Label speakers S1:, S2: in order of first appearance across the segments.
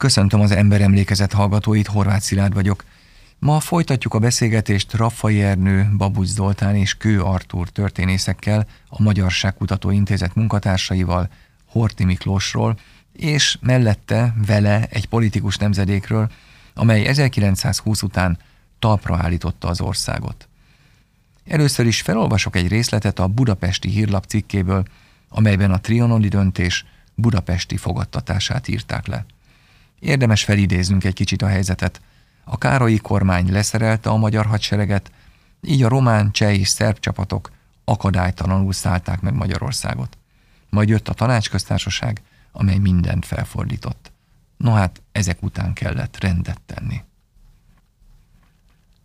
S1: Köszöntöm az emberemlékezet hallgatóit, Horváth Szilárd vagyok. Ma folytatjuk a beszélgetést Raffai Ernő, Babusz Zoltán és Kő Artúr történészekkel, a Magyarságkutató Intézet munkatársaival, Horti Miklósról, és mellette vele egy politikus nemzedékről, amely 1920 után talpra állította az országot. Először is felolvasok egy részletet a Budapesti Hírlap cikkéből, amelyben a trianoni döntés budapesti fogadtatását írták le. Érdemes felidéznünk egy kicsit a helyzetet. A Károlyi kormány leszerelte a magyar hadsereget, így a román, cseh és szerb csapatok akadálytalanul szállták meg Magyarországot. Majd jött a tanácsköztársaság, amely mindent felfordított. No hát, ezek után kellett rendet tenni.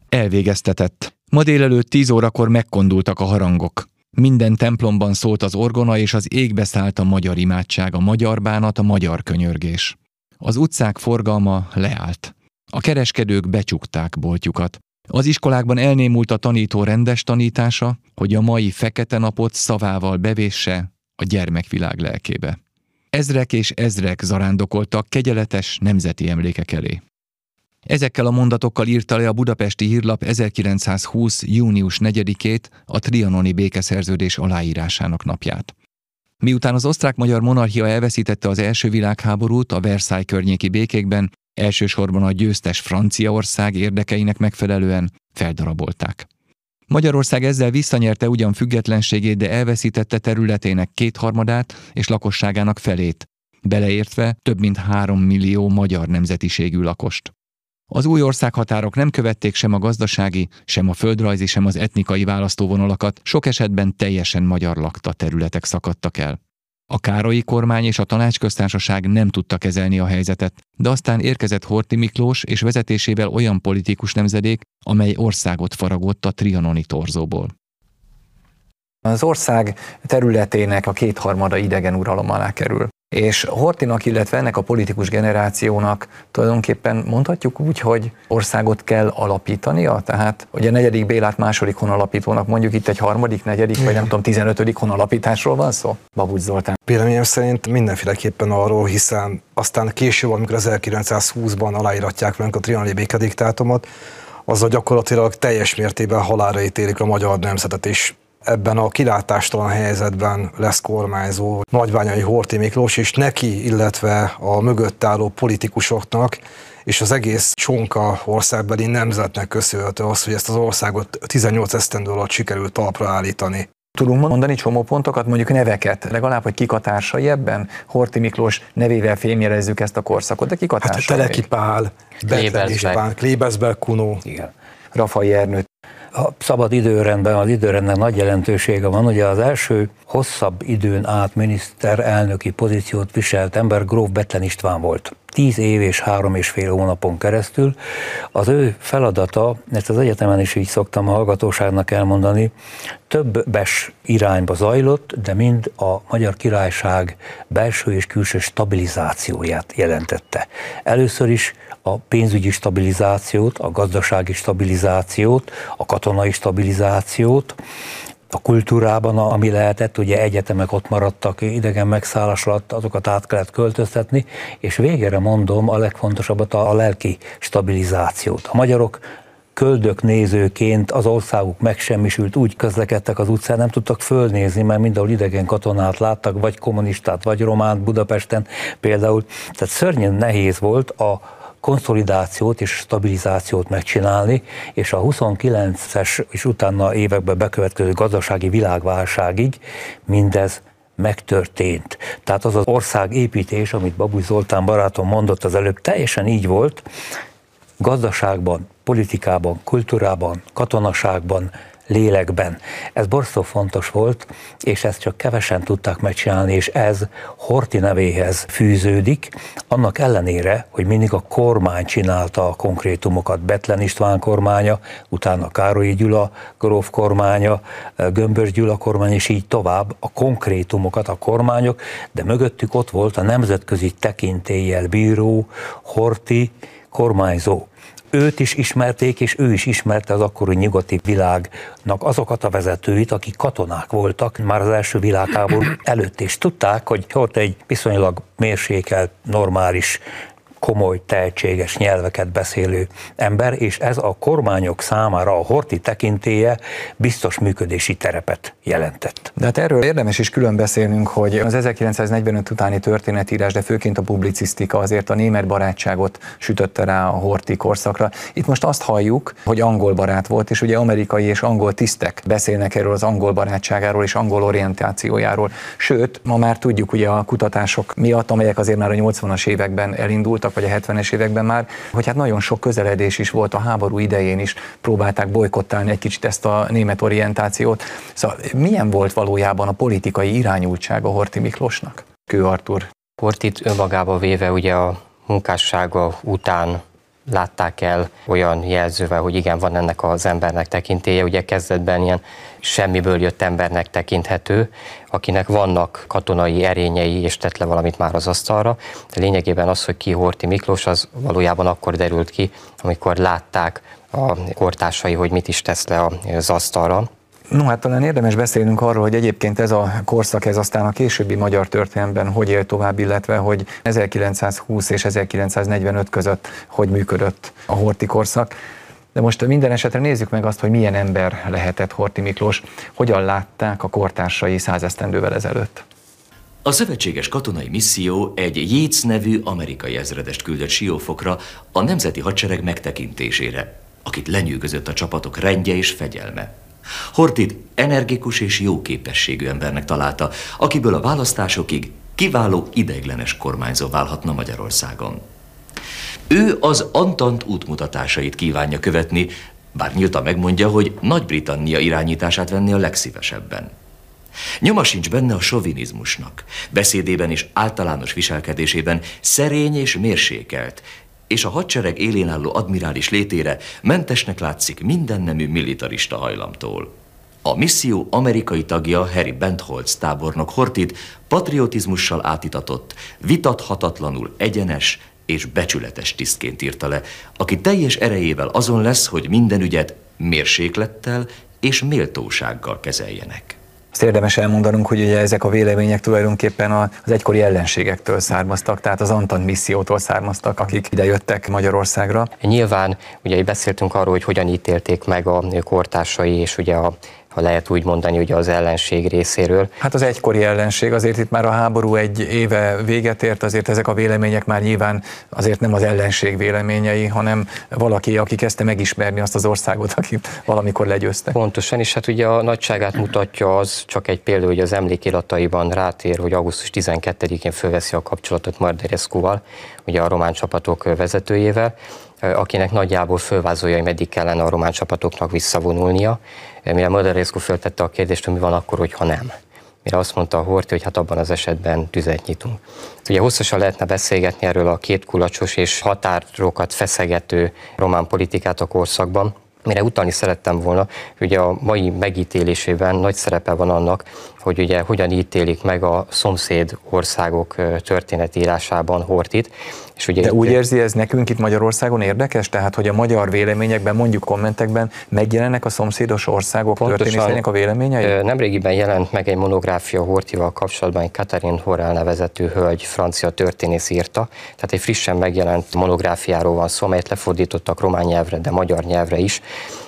S2: Elvégeztetett. Ma délelőtt tíz órakor megkondultak a harangok. Minden templomban szólt az orgona, és az égbe szállt a magyar imádság, a magyar bánat, a magyar könyörgés. Az utcák forgalma leállt. A kereskedők becsukták boltjukat. Az iskolákban elnémult a tanító rendes tanítása, hogy a mai fekete napot szavával bevésse a gyermekvilág lelkébe. Ezrek és ezrek zarándokoltak kegyeletes nemzeti emlékek elé. Ezekkel a mondatokkal írta le a budapesti hírlap 1920. június 4-ét a trianoni békeszerződés aláírásának napját. Miután az osztrák-magyar monarchia elveszítette az első világháborút a Versailles környéki békékben, elsősorban a győztes Franciaország érdekeinek megfelelően feldarabolták. Magyarország ezzel visszanyerte ugyan függetlenségét, de elveszítette területének kétharmadát és lakosságának felét, beleértve több mint három millió magyar nemzetiségű lakost. Az új országhatárok nem követték sem a gazdasági, sem a földrajzi, sem az etnikai választóvonalakat, sok esetben teljesen magyar lakta területek szakadtak el. A Károlyi kormány és a tanácsköztársaság nem tudta kezelni a helyzetet, de aztán érkezett Horti Miklós és vezetésével olyan politikus nemzedék, amely országot faragott a trianoni torzóból.
S1: Az ország területének a kétharmada idegen uralom alá kerül. És Hortinak, illetve ennek a politikus generációnak tulajdonképpen mondhatjuk úgy, hogy országot kell alapítania, tehát a negyedik Bélát második honalapítónak mondjuk itt egy harmadik, negyedik, vagy nem tudom, tizenötödik honalapításról van szó? Babucs Zoltán.
S3: Véleményem szerint mindenféleképpen arról, hiszen aztán később, amikor 1920-ban aláíratják velünk a trianoni békediktátumot, azzal gyakorlatilag teljes mértékben halára ítélik a magyar nemzetet, és ebben a kilátástalan helyzetben lesz kormányzó Nagybányai Horti Miklós, és neki, illetve a mögött álló politikusoknak és az egész csonka országbeli nemzetnek köszönhető az, hogy ezt az országot 18 esztendő alatt sikerült talpra állítani.
S1: Tudunk mondani csomópontokat, mondjuk neveket, legalább, hogy kik a társai ebben? Horti Miklós nevével fémjelezzük ezt a korszakot, de kik a társai?
S3: Hát Teleki Pál, Klébezberg Kunó.
S1: Igen. Rafai Ernő,
S4: a szabad időrendben az időrendnek nagy jelentősége van. Ugye az első hosszabb időn át miniszterelnöki pozíciót viselt ember Gróf Betlen István volt. Tíz év és három és fél hónapon keresztül. Az ő feladata, ezt az egyetemen is így szoktam a hallgatóságnak elmondani, többes irányba zajlott, de mind a Magyar Királyság belső és külső stabilizációját jelentette. Először is a pénzügyi stabilizációt, a gazdasági stabilizációt, a katonai stabilizációt, a kultúrában, ami lehetett, ugye egyetemek ott maradtak idegen megszállás alatt, azokat át kellett költöztetni, és végére mondom a legfontosabbat a, lelki stabilizációt. A magyarok köldök nézőként az országuk megsemmisült, úgy közlekedtek az utcán, nem tudtak fölnézni, mert mindenhol idegen katonát láttak, vagy kommunistát, vagy románt Budapesten például. Tehát szörnyen nehéz volt a konszolidációt és stabilizációt megcsinálni, és a 29-es és utána években bekövetkező gazdasági világválságig mindez megtörtént. Tehát az az országépítés, amit Babuj Zoltán barátom mondott az előbb, teljesen így volt, gazdaságban, politikában, kultúrában, katonaságban, lélekben. Ez borzasztó fontos volt, és ezt csak kevesen tudták megcsinálni, és ez Horti nevéhez fűződik, annak ellenére, hogy mindig a kormány csinálta a konkrétumokat, Betlen István kormánya, utána Károlyi Gyula gróf kormánya, Gömbös Gyula kormány, és így tovább a konkrétumokat a kormányok, de mögöttük ott volt a nemzetközi tekintéllyel bíró, Horti kormányzó őt is ismerték, és ő is ismerte az akkori nyugati világnak azokat a vezetőit, akik katonák voltak már az első világháború előtt, és tudták, hogy ott egy viszonylag mérsékelt, normális komoly, tehetséges nyelveket beszélő ember, és ez a kormányok számára a Horti tekintéje biztos működési terepet jelentett.
S2: De hát erről érdemes is külön beszélnünk, hogy az 1945 utáni történetírás, de főként a publicisztika azért a német barátságot sütötte rá a Horti korszakra. Itt most azt halljuk, hogy angol barát volt, és ugye amerikai és angol tisztek beszélnek erről az angol barátságáról és angol orientációjáról. Sőt, ma már tudjuk ugye a kutatások miatt, amelyek azért már a 80-as években elindultak, vagy a 70-es években már, hogy hát nagyon sok közeledés is volt a háború idején is, próbálták bolykottálni egy kicsit ezt a német orientációt. Szóval milyen volt valójában a politikai irányultsága Horti Miklósnak? Kő Artur.
S5: Hortit önmagába véve ugye a munkássága után látták el olyan jelzővel, hogy igen, van ennek az embernek tekintélye. Ugye kezdetben ilyen semmiből jött embernek tekinthető, akinek vannak katonai erényei, és tett le valamit már az asztalra. De lényegében az, hogy ki Horti Miklós, az valójában akkor derült ki, amikor látták a kortársai, hogy mit is tesz le az asztalra.
S2: No, hát talán érdemes beszélnünk arról, hogy egyébként ez a korszak, ez aztán a későbbi magyar történelemben hogy él tovább, illetve hogy 1920 és 1945 között hogy működött a Horti korszak. De most minden esetre nézzük meg azt, hogy milyen ember lehetett Horti Miklós, hogyan látták a kortársai százesztendővel ezelőtt.
S6: A szövetséges katonai misszió egy Yates nevű amerikai ezredest küldött siófokra a nemzeti hadsereg megtekintésére, akit lenyűgözött a csapatok rendje és fegyelme. Hortit energikus és jó képességű embernek találta, akiből a választásokig kiváló ideiglenes kormányzó válhatna Magyarországon. Ő az Antant útmutatásait kívánja követni, bár nyíltan megmondja, hogy Nagy-Britannia irányítását venni a legszívesebben. Nyoma sincs benne a sovinizmusnak. Beszédében és általános viselkedésében szerény és mérsékelt, és a hadsereg élén álló admirális létére mentesnek látszik minden nemű militarista hajlamtól. A misszió amerikai tagja Harry Bentholz tábornok Hortit patriotizmussal átitatott, vitathatatlanul egyenes és becsületes tisztként írta le, aki teljes erejével azon lesz, hogy minden ügyet mérséklettel és méltósággal kezeljenek.
S2: Azt érdemes elmondanunk, hogy ugye ezek a vélemények tulajdonképpen az egykori ellenségektől származtak, tehát az Antan missziótól származtak, akik ide jöttek Magyarországra.
S5: Nyilván ugye beszéltünk arról, hogy hogyan ítélték meg a kortársai és ugye a ha lehet úgy mondani, ugye az ellenség részéről.
S2: Hát az egykori ellenség, azért itt már a háború egy éve véget ért, azért ezek a vélemények már nyilván azért nem az ellenség véleményei, hanem valaki, aki kezdte megismerni azt az országot, akit valamikor legyőztek.
S5: Pontosan, és hát ugye a nagyságát mutatja az, csak egy példa, hogy az emlékirataiban rátér, hogy augusztus 12-én fölveszi a kapcsolatot Mardereszkóval, ugye a román csapatok vezetőjével, akinek nagyjából fölvázolja, hogy meddig kellene a román csapatoknak visszavonulnia, mire Moderescu föltette a kérdést, hogy mi van akkor, hogyha nem. Mire azt mondta a Horti, hogy hát abban az esetben tüzet nyitunk. Ugye hosszasan lehetne beszélgetni erről a két kulacsos és határokat feszegető román politikát a korszakban, Mire utalni szerettem volna, hogy a mai megítélésében nagy szerepe van annak, hogy ugye hogyan ítélik meg a szomszéd országok történetírásában Hortit.
S2: És ugye De úgy érzi ez nekünk itt Magyarországon érdekes? Tehát, hogy a magyar véleményekben, mondjuk kommentekben megjelennek a szomszédos országok történészeinek a véleményei?
S5: Nemrégiben jelent meg egy monográfia Hortival kapcsolatban, egy Katarin Horrell nevezetű hölgy, francia történész írta. Tehát egy frissen megjelent monográfiáról van szó, amelyet lefordítottak román nyelvre, de magyar nyelvre is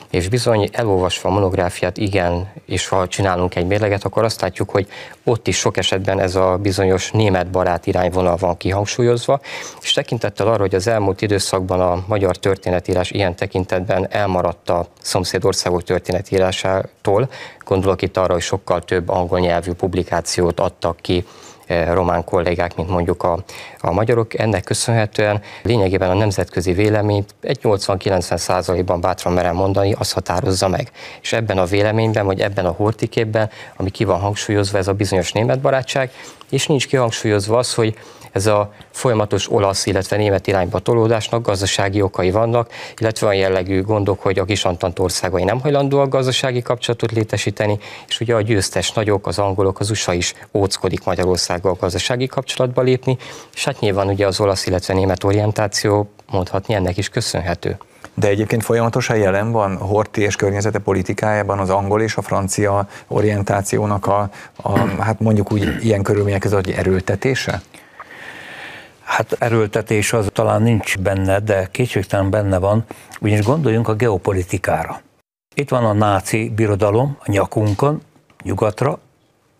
S5: és bizony elolvasva a monográfiát, igen, és ha csinálunk egy mérleget, akkor azt látjuk, hogy ott is sok esetben ez a bizonyos német barát irányvonal van kihangsúlyozva, és tekintettel arra, hogy az elmúlt időszakban a magyar történetírás ilyen tekintetben elmaradt a szomszédországok történetírásától, gondolok itt arra, hogy sokkal több angol nyelvű publikációt adtak ki román kollégák, mint mondjuk a, a magyarok. Ennek köszönhetően lényegében a nemzetközi véleményt egy 80-90 százalékban bátran merem mondani, az határozza meg. És ebben a véleményben, vagy ebben a hortiképben, ami ki van hangsúlyozva, ez a bizonyos német barátság, és nincs kihangsúlyozva az, hogy ez a folyamatos olasz, illetve német irányba tolódásnak gazdasági okai vannak, illetve olyan jellegű gondok, hogy a kisantant országai nem hajlandóak gazdasági kapcsolatot létesíteni, és ugye a győztes nagyok, az angolok, az USA is óckodik Magyarországgal gazdasági kapcsolatba lépni, és hát nyilván ugye az olasz, illetve német orientáció mondhatni ennek is köszönhető.
S2: De egyébként folyamatosan jelen van Horti és környezete politikájában az angol és a francia orientációnak a, a hát mondjuk úgy ilyen körülmények között, hogy erőltetése?
S4: Hát erőltetés az talán nincs benne, de kétségtelen benne van, ugyanis gondoljunk a geopolitikára. Itt van a náci birodalom a nyakunkon, nyugatra,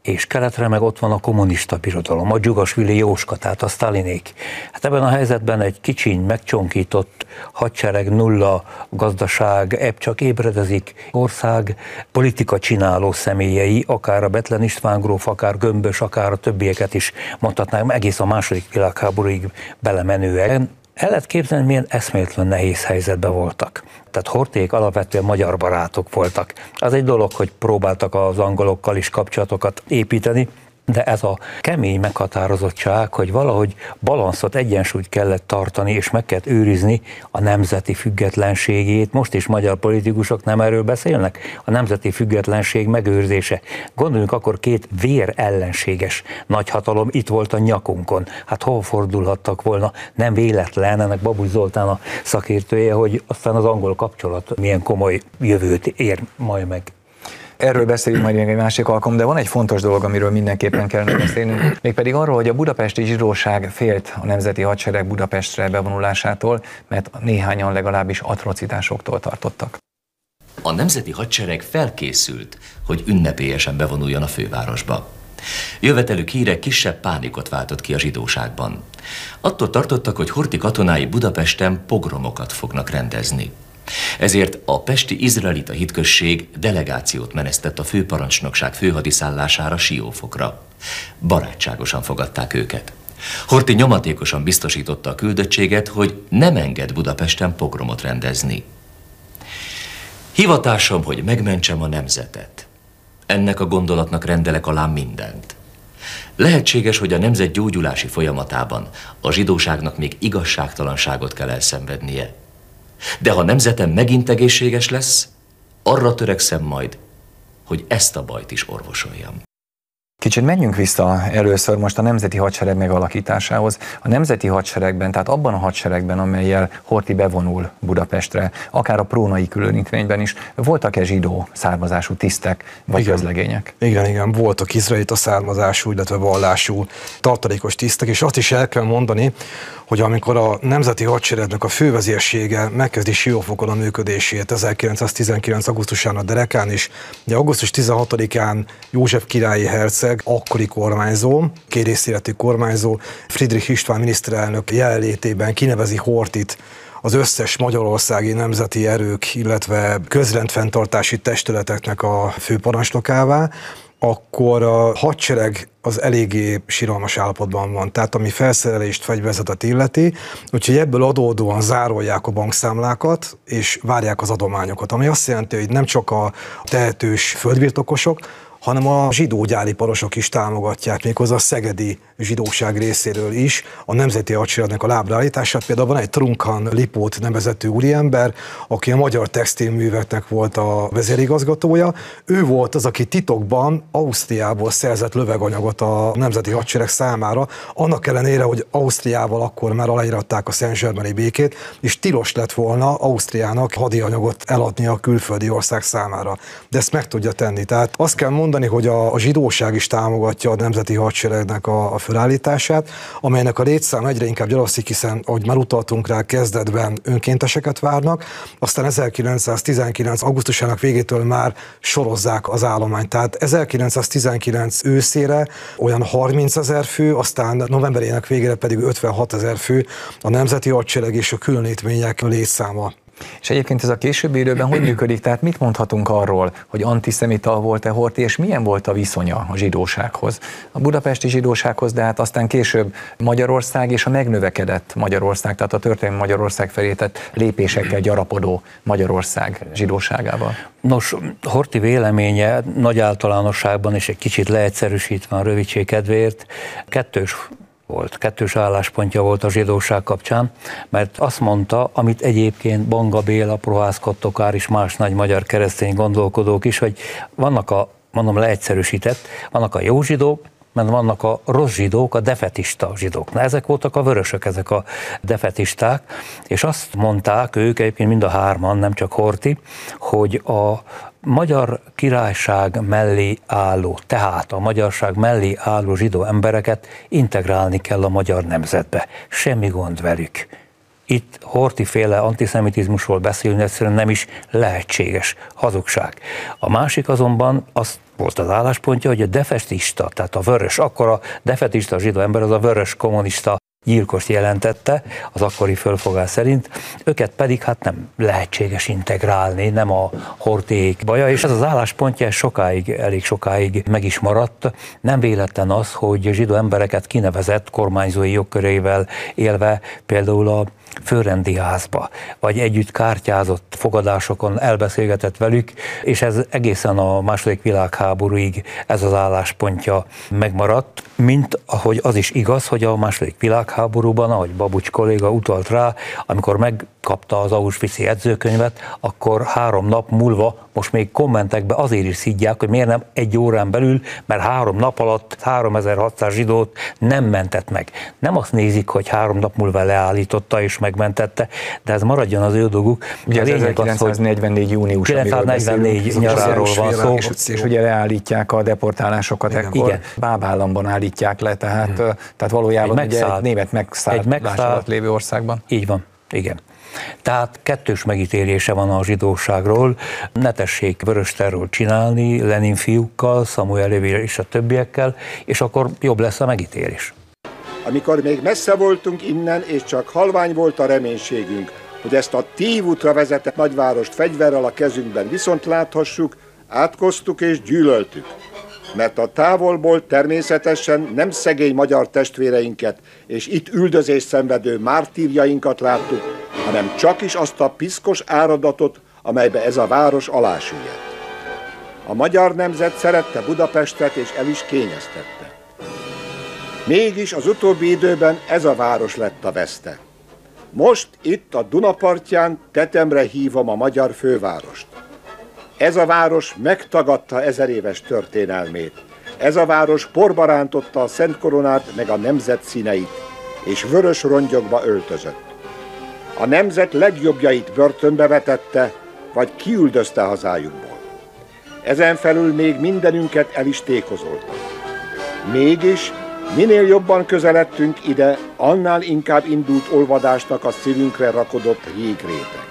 S4: és keletre meg ott van a kommunista birodalom, a Dzsugasvili Jóska, tehát a Stalinék. Hát ebben a helyzetben egy kicsiny, megcsonkított hadsereg, nulla gazdaság, ebb csak ébredezik ország politika csináló személyei, akár a Betlen István gróf, akár Gömbös, akár a többieket is mondhatnánk, egész a második világháborúig belemenően el lehet képzelni, milyen eszméletlen nehéz helyzetben voltak. Tehát Horték alapvetően magyar barátok voltak. Az egy dolog, hogy próbáltak az angolokkal is kapcsolatokat építeni, de ez a kemény meghatározottság, hogy valahogy balanszot, egyensúlyt kellett tartani, és meg kellett őrizni a nemzeti függetlenségét. Most is magyar politikusok nem erről beszélnek, a nemzeti függetlenség megőrzése. Gondoljunk akkor két vér ellenséges nagyhatalom itt volt a nyakunkon. Hát hol fordulhattak volna? Nem véletlen, ennek Babusz Zoltán a szakértője, hogy aztán az angol kapcsolat milyen komoly jövőt ér majd meg.
S1: Erről beszéljünk majd még egy másik alkalom, de van egy fontos dolog, amiről mindenképpen kellene beszélnünk, mégpedig arról, hogy a budapesti zsidóság félt a Nemzeti Hadsereg Budapestre bevonulásától, mert néhányan legalábbis atrocitásoktól tartottak.
S6: A Nemzeti Hadsereg felkészült, hogy ünnepélyesen bevonuljon a fővárosba. Jövetelük híre kisebb pánikot váltott ki a zsidóságban. Attól tartottak, hogy horti katonái Budapesten pogromokat fognak rendezni. Ezért a pesti izraelita hitközség delegációt menesztett a főparancsnokság főhadiszállására Siófokra. Barátságosan fogadták őket. Horti nyomatékosan biztosította a küldöttséget, hogy nem enged Budapesten pogromot rendezni. Hivatásom, hogy megmentsem a nemzetet. Ennek a gondolatnak rendelek alá mindent. Lehetséges, hogy a nemzet gyógyulási folyamatában a zsidóságnak még igazságtalanságot kell elszenvednie. De ha nemzetem megint egészséges lesz, arra törekszem majd, hogy ezt a bajt is orvosoljam.
S1: Kicsit menjünk vissza először most a Nemzeti Hadsereg megalakításához. A Nemzeti Hadseregben, tehát abban a hadseregben, amelyel Horti bevonul Budapestre, akár a prónai különítvényben is, voltak-e zsidó származású tisztek vagy
S3: igen.
S1: közlegények?
S3: Igen, igen, voltak izraelita származású, illetve vallású tartalékos tisztek, és azt is el kell mondani, hogy amikor a Nemzeti Hadseregnek a fővezérsége megkezdi Siófokon a működését 1919. augusztusán a Derekán, és ugye augusztus 16-án József királyi herceg, akkori kormányzó, kérészéleti kormányzó, Friedrich István miniszterelnök jelenlétében kinevezi Hortit az összes magyarországi nemzeti erők, illetve közrendfenntartási testületeknek a főparancsnokává, akkor a hadsereg az eléggé síralmas állapotban van. Tehát ami felszerelést, fegyverzetet illeti, úgyhogy ebből adódóan zárolják a bankszámlákat, és várják az adományokat. Ami azt jelenti, hogy nem csak a tehetős földbirtokosok, hanem a zsidó gyáriparosok is támogatják, méghozzá a szegedi zsidóság részéről is a Nemzeti Hadseregnek a lábráállítását. Például van egy Trunkan Lipót nevezetű úriember, aki a magyar textilműveknek volt a vezérigazgatója. Ő volt az, aki titokban Ausztriából szerzett löveganyagot a Nemzeti Hadsereg számára, annak ellenére, hogy Ausztriával akkor már aláíratták a Szent békét, és tilos lett volna Ausztriának hadianyagot eladni a külföldi ország számára. De ezt meg tudja tenni. Tehát azt kell mondani, mondani, hogy a, a zsidóság is támogatja a nemzeti hadseregnek a, a felállítását, amelynek a létszám egyre inkább gyarapszik, hiszen, ahogy már utaltunk rá, kezdetben önkénteseket várnak, aztán 1919. augusztusának végétől már sorozzák az állományt. Tehát 1919 őszére olyan 30 ezer fő, aztán novemberének végére pedig 56 ezer fő a nemzeti hadsereg és a különítmények létszáma.
S1: És egyébként ez a későbbi időben hogy működik? Tehát mit mondhatunk arról, hogy antiszemita volt-e Horti, és milyen volt a viszonya a zsidósághoz? A budapesti zsidósághoz, de hát aztán később Magyarország és a megnövekedett Magyarország, tehát a történelmi Magyarország felé tett lépésekkel gyarapodó Magyarország zsidóságával.
S4: Nos, Horti véleménye nagy általánosságban és egy kicsit leegyszerűsítve a rövidség kedvéért kettős volt, kettős álláspontja volt a zsidóság kapcsán, mert azt mondta, amit egyébként Bonga Béla, Prohász Kottokár és más nagy magyar keresztény gondolkodók is, hogy vannak a, mondom leegyszerűsített, vannak a jó zsidók, mert vannak a rossz zsidók, a defetista zsidók. Na, ezek voltak a vörösök, ezek a defetisták, és azt mondták ők, egyébként mind a hárman, nem csak Horti, hogy a magyar királyság mellé álló, tehát a magyarság mellé álló zsidó embereket integrálni kell a magyar nemzetbe. Semmi gond velük itt hortiféle antiszemitizmusról beszélni egyszerűen nem is lehetséges hazugság. A másik azonban az volt az álláspontja, hogy a defetista, tehát a vörös, akkor a defetista zsidó ember az a vörös kommunista gyilkos jelentette az akkori fölfogás szerint, őket pedig hát nem lehetséges integrálni, nem a horték baja, és ez az álláspontja sokáig, elég sokáig meg is maradt. Nem véletlen az, hogy zsidó embereket kinevezett kormányzói jogkörével élve például a főrendi házba, vagy együtt kártyázott fogadásokon elbeszélgetett velük, és ez egészen a második világháborúig ez az álláspontja megmaradt, mint ahogy az is igaz, hogy a második világháborúban, ahogy Babucs kolléga utalt rá, amikor megkapta az Auschwitz edzőkönyvet, akkor három nap múlva most még kommentekbe azért is szidják, hogy miért nem egy órán belül, mert három nap alatt 3600 zsidót nem mentett meg. Nem azt nézik, hogy három nap múlva leállította és megmentette, de ez maradjon az ő dolguk.
S2: Ugye ez 1944. június,
S4: 1944 nyaráról van szó.
S2: És, és ugye leállítják a deportálásokat, Igen. ekkor Igen. bábállamban állítják le, tehát, hmm. tehát valójában egy, ugye egy német megszállt, egy megszállt lévő országban.
S4: Így van. Igen. Tehát kettős megítélése van a zsidóságról. Ne tessék vörös terről csinálni, Lenin fiúkkal, Samuel Levi és a többiekkel, és akkor jobb lesz a megítélés.
S7: Amikor még messze voltunk innen, és csak halvány volt a reménységünk, hogy ezt a tívútra vezetett nagyvárost fegyverrel a kezünkben viszont láthassuk, átkoztuk és gyűlöltük. Mert a távolból természetesen nem szegény magyar testvéreinket és itt üldözés szenvedő mártírjainkat láttuk, hanem csak is azt a piszkos áradatot, amelybe ez a város alásüllyedt. A magyar nemzet szerette Budapestet és el is kényeztette. Mégis az utóbbi időben ez a város lett a veszte. Most itt a Dunapartján tetemre hívom a magyar fővárost. Ez a város megtagadta ezer éves történelmét. Ez a város porba rántotta a Szent Koronát meg a nemzet színeit, és vörös rongyokba öltözött. A nemzet legjobbjait börtönbe vetette, vagy kiüldözte hazájukból. Ezen felül még mindenünket el is tékozolta. Mégis, minél jobban közeledtünk ide, annál inkább indult olvadásnak a szívünkre rakodott jégréteg.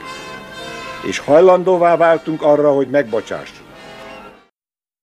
S7: És hajlandóvá váltunk arra, hogy megbocsássuk.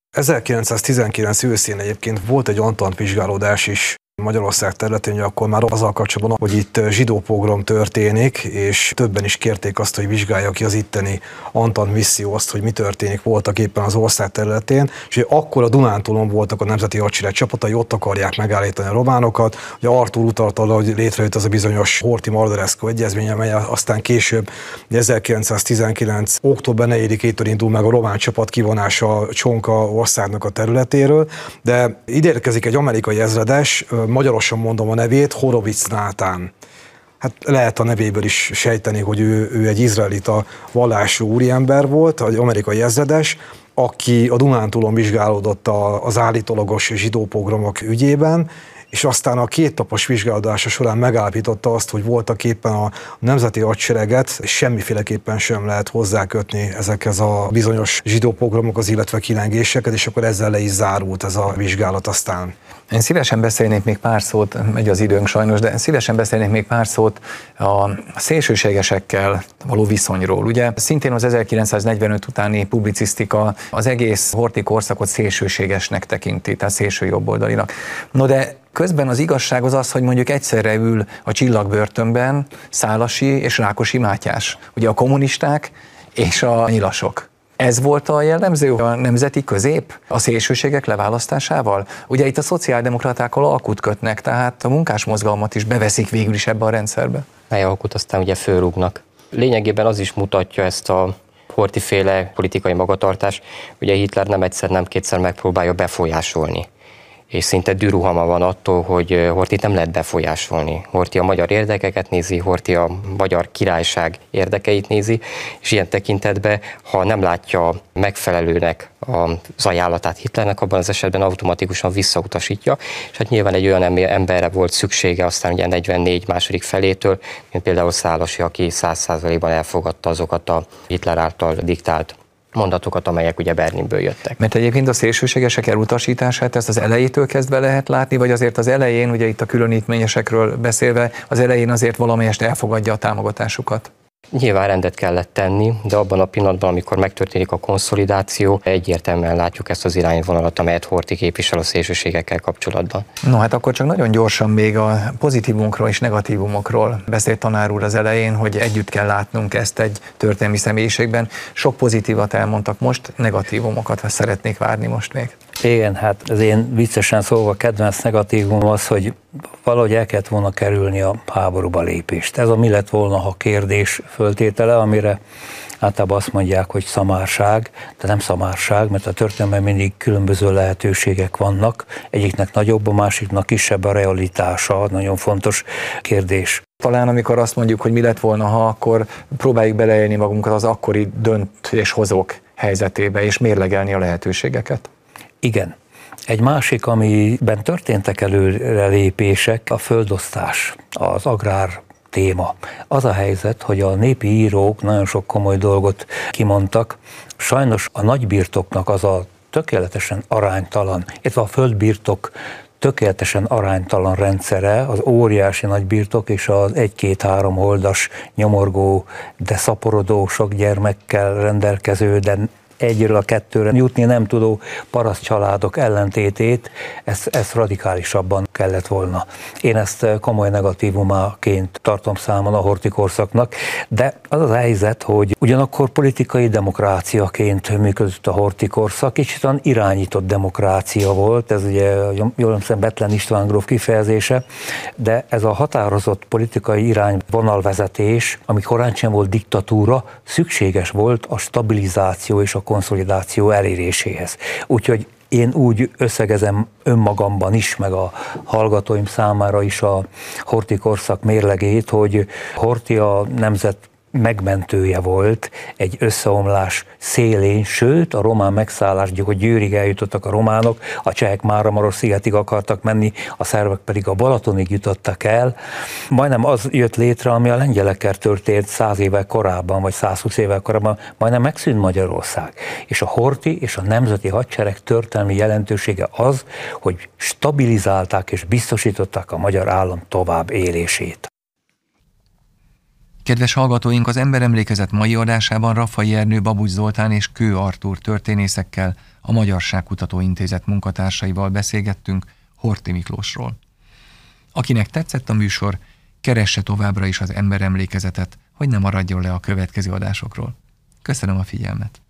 S3: 1919 őszén egyébként volt egy Antant vizsgálódás is Magyarország területén, hogy akkor már azzal kapcsolatban, hogy itt zsidó pogrom történik, és többen is kérték azt, hogy vizsgálja ki az itteni Antan misszió azt, hogy mi történik voltak éppen az ország területén, és hogy akkor a Dunántúlon voltak a Nemzeti Hadsereg csapatai, ott akarják megállítani a románokat, hogy Artur utalt arra, hogy létrejött az a bizonyos Horti Mardereszko egyezmény, amely aztán később 1919. október 4-től indul meg a román csapat kivonása Csonka országnak a területéről, de ide érkezik egy amerikai ezredes, magyarosan mondom a nevét, Horovic Nátán. Hát lehet a nevéből is sejteni, hogy ő, ő egy izraelita vallású úriember volt, egy amerikai ezredes, aki a Dunántúlon vizsgálódott az állítólagos zsidó pogromok ügyében, és aztán a két napos vizsgálódása során megállapította azt, hogy voltak éppen a nemzeti hadsereget semmiféleképpen sem lehet hozzákötni ezekhez a bizonyos zsidó pogromokhoz, illetve kilengéseket, és akkor ezzel le is zárult ez a vizsgálat aztán.
S2: Én szívesen beszélnék még pár szót, megy az időnk sajnos, de szívesen beszélnék még pár szót a szélsőségesekkel való viszonyról. Ugye szintén az 1945 utáni publicisztika az egész horti korszakot szélsőségesnek tekinti, tehát szélső jobboldalinak. No de Közben az igazság az az, hogy mondjuk egyszerre ül a csillagbörtönben Szálasi és Rákosi Mátyás. Ugye a kommunisták és a nyilasok. Ez volt a jellemző a nemzeti közép a szélsőségek leválasztásával? Ugye itt a szociáldemokratákkal alkut kötnek, tehát a munkásmozgalmat is beveszik végül is ebbe a rendszerbe.
S5: Mely alkut aztán ugye fölrúgnak. Lényegében az is mutatja ezt a hortiféle politikai magatartás, ugye Hitler nem egyszer, nem kétszer megpróbálja befolyásolni és szinte dűruhama van attól, hogy Hortit nem lehet befolyásolni. Horti a magyar érdekeket nézi, Horti a magyar királyság érdekeit nézi, és ilyen tekintetben, ha nem látja megfelelőnek az ajánlatát Hitlernek, abban az esetben automatikusan visszautasítja, és hát nyilván egy olyan emberre volt szüksége aztán ugye 44 második felétől, mint például Szálasi, aki 100%-ban elfogadta azokat a Hitler által diktált mondatokat, amelyek ugye Berlinből jöttek.
S2: Mert egyébként a szélsőségesek elutasítását ezt az elejétől kezdve lehet látni, vagy azért az elején, ugye itt a különítményesekről beszélve, az elején azért valamelyest elfogadja a támogatásukat?
S5: Nyilván rendet kellett tenni, de abban a pillanatban, amikor megtörténik a konszolidáció, egyértelműen látjuk ezt az irányvonalat, amelyet Horti képvisel a szélsőségekkel kapcsolatban.
S2: No hát akkor csak nagyon gyorsan még a pozitívumokról és negatívumokról beszélt tanár úr az elején, hogy együtt kell látnunk ezt egy történelmi személyiségben. Sok pozitívat elmondtak most, negatívumokat szeretnék várni most még.
S4: Igen, hát az én viccesen szólva kedvenc negatívum az, hogy valahogy el kellett volna kerülni a háborúba lépést. Ez a mi lett volna, ha kérdés föltétele, amire általában azt mondják, hogy szamárság, de nem szamárság, mert a történelemben mindig különböző lehetőségek vannak, egyiknek nagyobb, a másiknak kisebb a realitása, nagyon fontos kérdés.
S2: Talán amikor azt mondjuk, hogy mi lett volna, ha akkor próbáljuk beleélni magunkat az akkori döntéshozók helyzetébe, és mérlegelni a lehetőségeket.
S4: Igen. Egy másik, amiben történtek előrelépések, a földosztás, az agrár téma. Az a helyzet, hogy a népi írók nagyon sok komoly dolgot kimondtak. Sajnos a nagybirtoknak az a tökéletesen aránytalan, illetve a földbirtok tökéletesen aránytalan rendszere, az óriási nagy birtok és az egy-két-három holdas nyomorgó, de szaporodó, sok gyermekkel rendelkező, de egyről a kettőre jutni nem tudó paraszt családok ellentétét, ezt, ezt radikálisabban kellett volna. Én ezt komoly negatívumaként tartom számon a hortikorszaknak, de az az helyzet, hogy ugyanakkor politikai demokráciaként működött a hortikorszak, kicsit olyan irányított demokrácia volt, ez ugye jól hiszem Betlen István gróf kifejezése, de ez a határozott politikai irányvonalvezetés, ami korán sem volt diktatúra, szükséges volt a stabilizáció és a konszolidáció eléréséhez. Úgyhogy én úgy összegezem önmagamban is, meg a hallgatóim számára is a Horti korszak mérlegét, hogy Horti a nemzet megmentője volt egy összeomlás szélén, sőt a román megszállás, hogy Győrig eljutottak a románok, a csehek Máramaros szigetig akartak menni, a szervek pedig a Balatonig jutottak el. Majdnem az jött létre, ami a lengyelekkel történt száz évvel korábban, vagy 120 évvel korábban, majdnem megszűnt Magyarország. És a horti és a nemzeti hadsereg történelmi jelentősége az, hogy stabilizálták és biztosították a magyar állam tovább élését.
S2: Kedves hallgatóink, az Emberemlékezet mai adásában Rafai Ernő, Babucs Zoltán és Kő Artúr történészekkel, a Magyarságkutató Intézet munkatársaival beszélgettünk Horti Miklósról. Akinek tetszett a műsor, keresse továbbra is az Emberemlékezetet, hogy ne maradjon le a következő adásokról. Köszönöm a figyelmet!